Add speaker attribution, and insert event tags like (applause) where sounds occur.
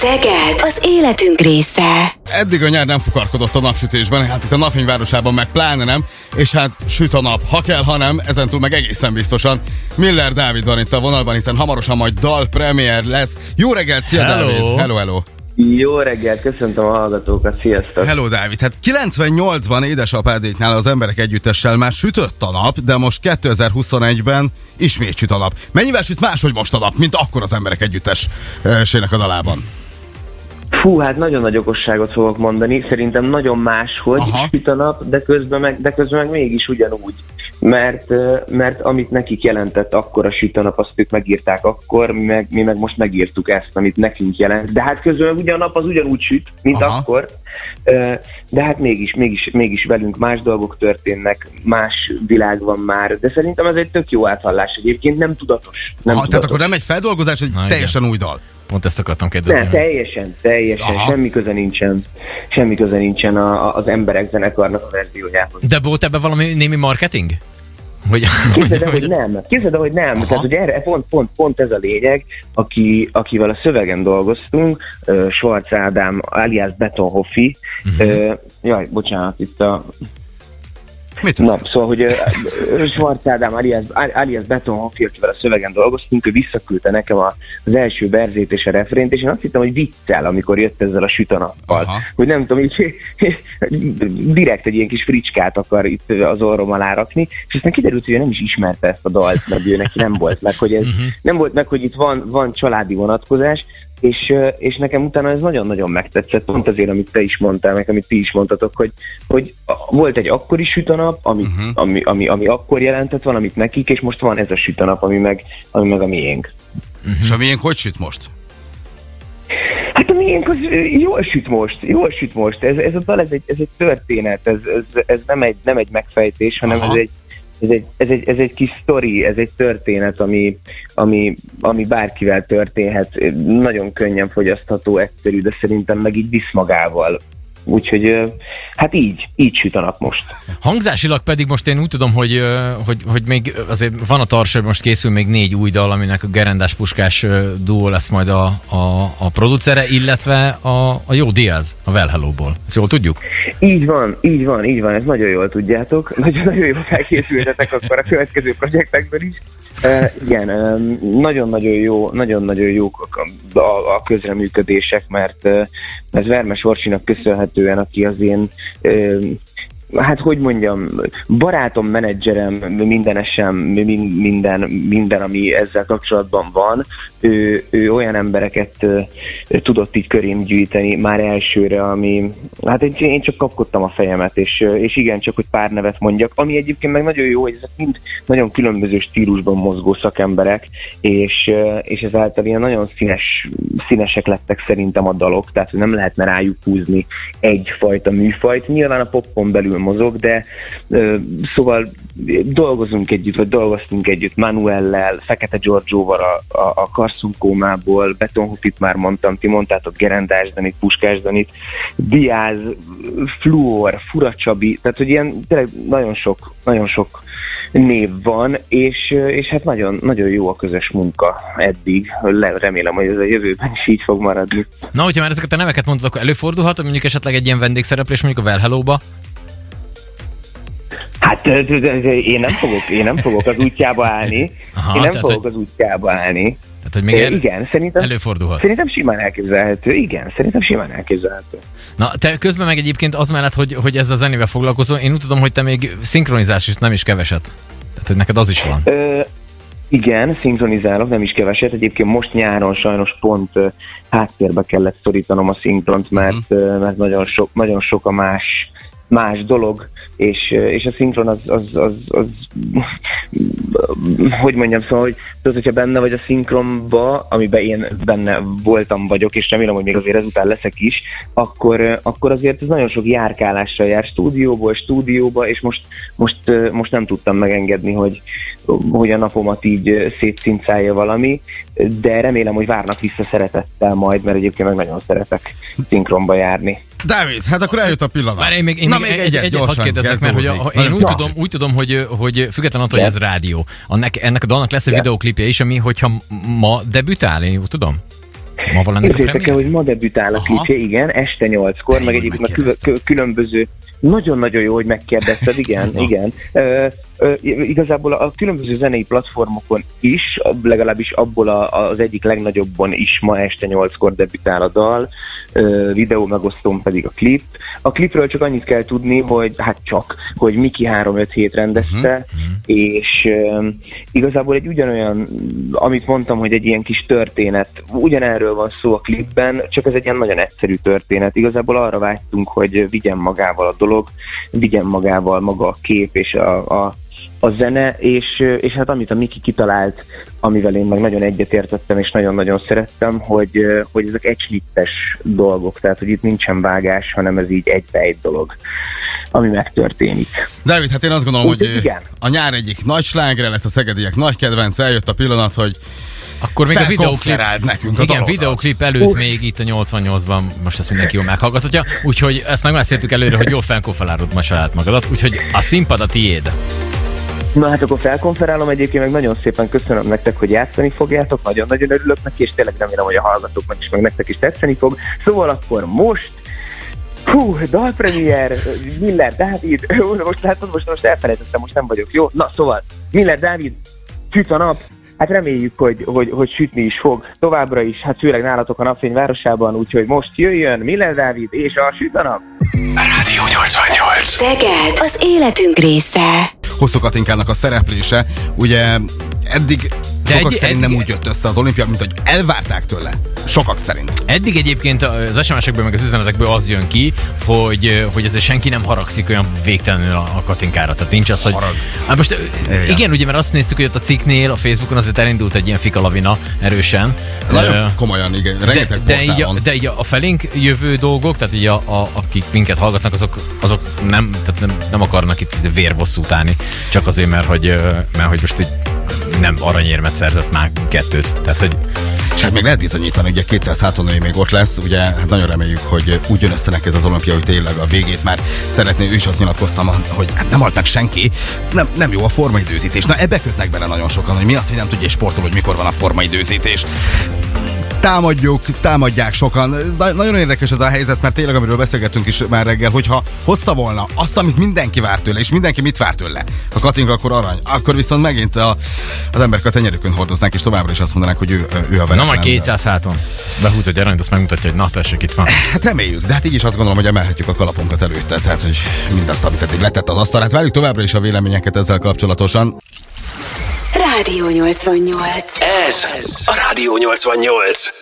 Speaker 1: Szeged az életünk része.
Speaker 2: Eddig a nyár nem fukarkodott a napsütésben, hát itt a napfényvárosában meg pláne nem, és hát süt a nap, ha kell, ha nem, ezentúl meg egészen biztosan. Miller Dávid van itt a vonalban, hiszen hamarosan majd dal premier lesz. Jó reggelt, szia
Speaker 3: Hello.
Speaker 2: Dávid! Hello, hello!
Speaker 4: Jó reggelt, köszöntöm a hallgatókat, sziasztok!
Speaker 2: Hello, Dávid! Hát 98-ban édesapádéknál az emberek együttessel már sütött a nap, de most 2021-ben ismét süt a nap. Mennyivel süt máshogy most a nap, mint akkor az emberek együttessének a dalában?
Speaker 4: Fú, hát nagyon nagy okosságot fogok mondani, szerintem nagyon máshogy süt a nap, de közben meg, de közben meg mégis ugyanúgy. Mert, mert amit nekik jelentett akkor a süt a nap, azt ők megírták akkor, mi meg, mi meg most megírtuk ezt, amit nekünk jelent. De hát közben ugyan a nap az ugyanúgy süt, mint
Speaker 2: Aha.
Speaker 4: akkor. De hát mégis, mégis, mégis velünk más dolgok történnek, más világ van már, de szerintem ez egy tök jó áthallás egyébként, nem tudatos. Nem
Speaker 2: ha, tehát
Speaker 4: tudatos.
Speaker 2: akkor nem egy feldolgozás, egy
Speaker 3: Na, igen.
Speaker 2: teljesen új dal.
Speaker 3: Pont ezt akartam kérdezni.
Speaker 4: Nem, teljesen, teljesen,
Speaker 2: Aha.
Speaker 4: semmi köze nincsen, semmi köze nincsen a, a, az emberek zenekarnak a verziójához.
Speaker 3: De volt ebben valami némi marketing? Hogy,
Speaker 4: Képzeld el, hogy nem. Képzeld el, hogy nem.
Speaker 2: Aha.
Speaker 4: Tehát, hogy erre pont, pont, pont ez a lényeg, aki, akivel a szövegen dolgoztunk, ö, Schwarz Ádám, alias Betonhoffi, uh-huh. jaj, bocsánat, itt a
Speaker 2: Mit
Speaker 4: Na, szóval, hogy Schwarz Ádám alias, alias Betonhoffi, akivel a szövegen dolgoztunk, ő visszaküldte nekem a, az első verzét és a refrént, és én azt hittem, hogy viccel, amikor jött ezzel a sütanappal.
Speaker 2: Aha.
Speaker 4: Hogy nem tudom, így (laughs) direkt egy ilyen kis fricskát akar itt az orrom alá rakni, és aztán kiderült, hogy ő nem is ismerte ezt a dalt, meg ő neki nem volt meg, hogy ez, nem volt meg, hogy itt van, van családi vonatkozás, és, és nekem utána ez nagyon-nagyon megtetszett, pont azért, amit te is mondtál, meg amit ti is mondtatok, hogy, hogy volt egy akkori sütanap, ami, uh-huh. ami, ami, ami akkor jelentett valamit nekik, és most van ez a sütanap, ami meg, ami meg a miénk.
Speaker 2: És a miénk hogy süt most?
Speaker 4: Hát a miénk az jól süt most, jól süt most. Ez, ez a dal, ez egy, ez egy történet, ez, ez, ez nem, egy, nem egy megfejtés, hanem
Speaker 2: Aha.
Speaker 4: ez egy, ez egy, ez, egy, ez egy kis sztori, ez egy történet, ami, ami, ami bárkivel történhet. Nagyon könnyen fogyasztható, egyszerű, de szerintem meg így visz magával. Úgyhogy hát így, így süt a nap most.
Speaker 3: Hangzásilag pedig most én úgy tudom, hogy, hogy, hogy még azért van a tarts, hogy most készül még négy új dal, aminek a Gerendás Puskás duó lesz majd a, a, a producere, illetve a, a Jó Diaz a Well Hello-ból. Ezt jól tudjuk?
Speaker 4: Így van, így van, így van, ezt nagyon jól tudjátok. Nagyon, nagyon jól felkészültetek akkor a következő projektekben is. Igen, nagyon-nagyon jó, nagyon-nagyon jók a, a, a közreműködések, mert ez Vermes Orsinak köszönhetően, aki az én hát hogy mondjam, barátom, menedzserem, mindenesem, min- minden, minden, ami ezzel kapcsolatban van, ő, ő olyan embereket tudott így körém gyűjteni már elsőre, ami, hát én, csak kapkodtam a fejemet, és, és igen, csak hogy pár nevet mondjak, ami egyébként meg nagyon jó, hogy ezek mind nagyon különböző stílusban mozgó szakemberek, és, és ezáltal ilyen nagyon színes, színesek lettek szerintem a dalok, tehát nem lehetne rájuk húzni egyfajta műfajt. Nyilván a popon belül mozog, de szóval dolgozunk együtt, vagy dolgoztunk együtt Manuellel, Fekete Giorgioval a, a, a Karszunkómából, Betonhupit már mondtam, ti mondtátok Gerendás Danit, Puskás Danit, Diáz, Fluor, Furacsabi, tehát hogy ilyen tényleg nagyon sok, nagyon sok név van, és, és hát nagyon, nagyon jó a közös munka eddig. Le, remélem, hogy ez a jövőben is így fog maradni.
Speaker 3: Na, hogyha már ezeket a neveket mondod, akkor előfordulhat, hogy mondjuk esetleg egy ilyen vendégszereplés mondjuk a Well Hello-ba?
Speaker 4: Hát én nem fogok, én nem fogok az útjába állni.
Speaker 3: Aha,
Speaker 4: én nem
Speaker 3: tehát,
Speaker 4: fogok az útjába állni.
Speaker 3: Tehát, hogy még el,
Speaker 4: igen, szerintem,
Speaker 3: előfordulhat.
Speaker 4: szerintem simán elképzelhető. Igen, szerintem simán elképzelhető.
Speaker 3: Na, te közben meg egyébként az mellett, hogy, hogy ezzel a zenével foglalkozol, én úgy tudom, hogy te még szinkronizálsz is nem is keveset. Tehát, hogy neked az is van.
Speaker 4: Ö, igen, szinkronizálok, nem is keveset. Egyébként most nyáron sajnos pont háttérbe kellett szorítanom a szinkront, mert, ö, mert nagyon, sok, nagyon sok a más más dolog, és, ö, és a szinkron az, az, az, az (laughs) hogy mondjam, szóval, hogy tudod, hogyha benne vagy a szinkronba, amiben én benne voltam vagyok, és remélem, hogy még azért ezután leszek is, akkor, ö, akkor azért ez nagyon sok járkálással jár stúdióból, stúdióba, és most, most, ö, most nem tudtam megengedni, hogy, hogy a napomat így szétszincálja valami, de remélem, hogy várnak vissza szeretettel majd, mert egyébként meg nagyon szeretek szinkronba járni.
Speaker 2: Dávid, hát akkor eljött a pillanat.
Speaker 3: Már én még, én
Speaker 2: Na,
Speaker 3: még,
Speaker 2: még
Speaker 3: egy,
Speaker 2: egyet,
Speaker 3: egyet
Speaker 2: gyorsan,
Speaker 3: kérdezek, mert hogy a, én úgy tudom, úgy tudom, hogy, hogy független attól, hogy ez rádió. Annak, ennek a dalnak lesz egy
Speaker 4: Ja.
Speaker 3: videoklipje is, ami hogyha ma debütál, én úgy tudom? Ma van ennek
Speaker 4: Képzeljétek el, hogy ma debütál a klipje, igen, este nyolckor, meg egyébként a különböző, nagyon-nagyon jó, hogy megkérdezted, igen, igen. Ö, ö, igazából a különböző zenei platformokon is, legalábbis abból a, az egyik legnagyobbon is ma este nyolckor debütál a dal, ö, videó megosztón pedig a klip. A klipről csak annyit kell tudni, hogy hát csak, hogy Miki 3-5 hét rendezte, és ö, igazából egy ugyanolyan, amit mondtam, hogy egy ilyen kis történet, ugyanerről van szó a klipben, csak ez egy ilyen nagyon egyszerű történet. Igazából arra vágytunk, hogy vigyen magával a dolog, vigyen magával maga a kép és a, a a zene, és, és hát amit a Miki kitalált, amivel én meg nagyon egyetértettem, és nagyon-nagyon szerettem, hogy, hogy ezek egyslittes dolgok, tehát hogy itt nincsen vágás, hanem ez így egybe egy dolog, ami megtörténik.
Speaker 2: David, hát én azt gondolom,
Speaker 4: Úgyhogy
Speaker 2: hogy
Speaker 4: igen.
Speaker 2: a nyár egyik nagy slágre lesz a szegediek nagy kedvenc, eljött a pillanat, hogy
Speaker 3: Akkor még a videóklip,
Speaker 2: nekünk a
Speaker 3: igen, videóklip előtt még itt a 88-ban, most ezt mindenki jól meghallgathatja, úgyhogy ezt megbeszéltük előre, hogy jól felkonferálod ma saját magadat, úgyhogy a színpad a tiéd.
Speaker 4: Na hát akkor felkonferálom egyébként, meg nagyon szépen köszönöm nektek, hogy játszani fogjátok, nagyon-nagyon örülök neki, és tényleg remélem, hogy a hallgatóknak is, meg nektek is tetszeni fog. Szóval akkor most Hú, dalpremier, Miller Dávid, (laughs) most látod, most, most elfelejtettem, most nem vagyok, jó? Na szóval, Miller Dávid, süt a nap, hát reméljük, hogy, hogy, hogy sütni is fog továbbra is, hát főleg nálatok a napfény városában, úgyhogy most jöjjön Miller Dávid és a süt a nap.
Speaker 5: Rádió 88.
Speaker 1: Szeged az életünk része.
Speaker 2: Hosszú Katinkának a szereplése, ugye eddig sokak
Speaker 3: egy-
Speaker 2: szerint nem
Speaker 3: eddig-
Speaker 2: úgy jött össze az olimpia, mint hogy elvárták tőle. Sokak szerint.
Speaker 3: Eddig egyébként az SMS-ekből meg az üzenetekből az jön ki, hogy, hogy ezért senki nem haragszik olyan végtelenül a, a Katinkára. Tehát nincs az, hogy...
Speaker 2: Harag.
Speaker 3: Hát most igen.
Speaker 2: Igen.
Speaker 3: ugye, mert azt néztük, hogy ott a cikknél, a Facebookon azért elindult egy ilyen fikalavina erősen.
Speaker 2: Nagyon komolyan, igen.
Speaker 3: de,
Speaker 2: Rengeteg
Speaker 3: de, így a, de így a, felénk jövő dolgok, tehát így a, a, akik minket hallgatnak, azok, azok nem, tehát nem, nem akarnak itt vérbosszút állni, csak azért, mert hogy, mert hogy most így nem aranyérmet szerzett már kettőt. Tehát, hogy
Speaker 2: És hát még lehet bizonyítani, ugye 200 hátonői még ott lesz, ugye hát nagyon reméljük, hogy úgy jön össze ez az olimpia, hogy tényleg a végét már szeretné, ő is azt nyilatkoztam, hogy hát nem halt meg senki, nem, nem jó a formaidőzítés. Na ebbe kötnek bele nagyon sokan, hogy mi az, hogy nem tudja egy sportoló, hogy mikor van a formaidőzítés. Támadjuk, támadják sokan. Na, nagyon érdekes ez a helyzet, mert tényleg, amiről beszélgettünk is már reggel, hogyha hozta volna azt, amit mindenki vár tőle, és mindenki mit vár tőle, a Katinka akkor arany, akkor viszont megint a, az emberek a tenyerükön hordoznák, és továbbra is azt mondanák, hogy ő, ő a
Speaker 3: na
Speaker 2: veretlen.
Speaker 3: majd 200 háton behúz egy aranyt, azt megmutatja, hogy na tessék, itt van.
Speaker 2: Hát reméljük, de hát így is azt gondolom, hogy emelhetjük a kalapunkat előtte, tehát hogy mindazt, amit eddig letett az asztal. Hát várjuk továbbra is a véleményeket ezzel kapcsolatosan.
Speaker 1: Rádió 88.
Speaker 5: Ez a Rádió 88.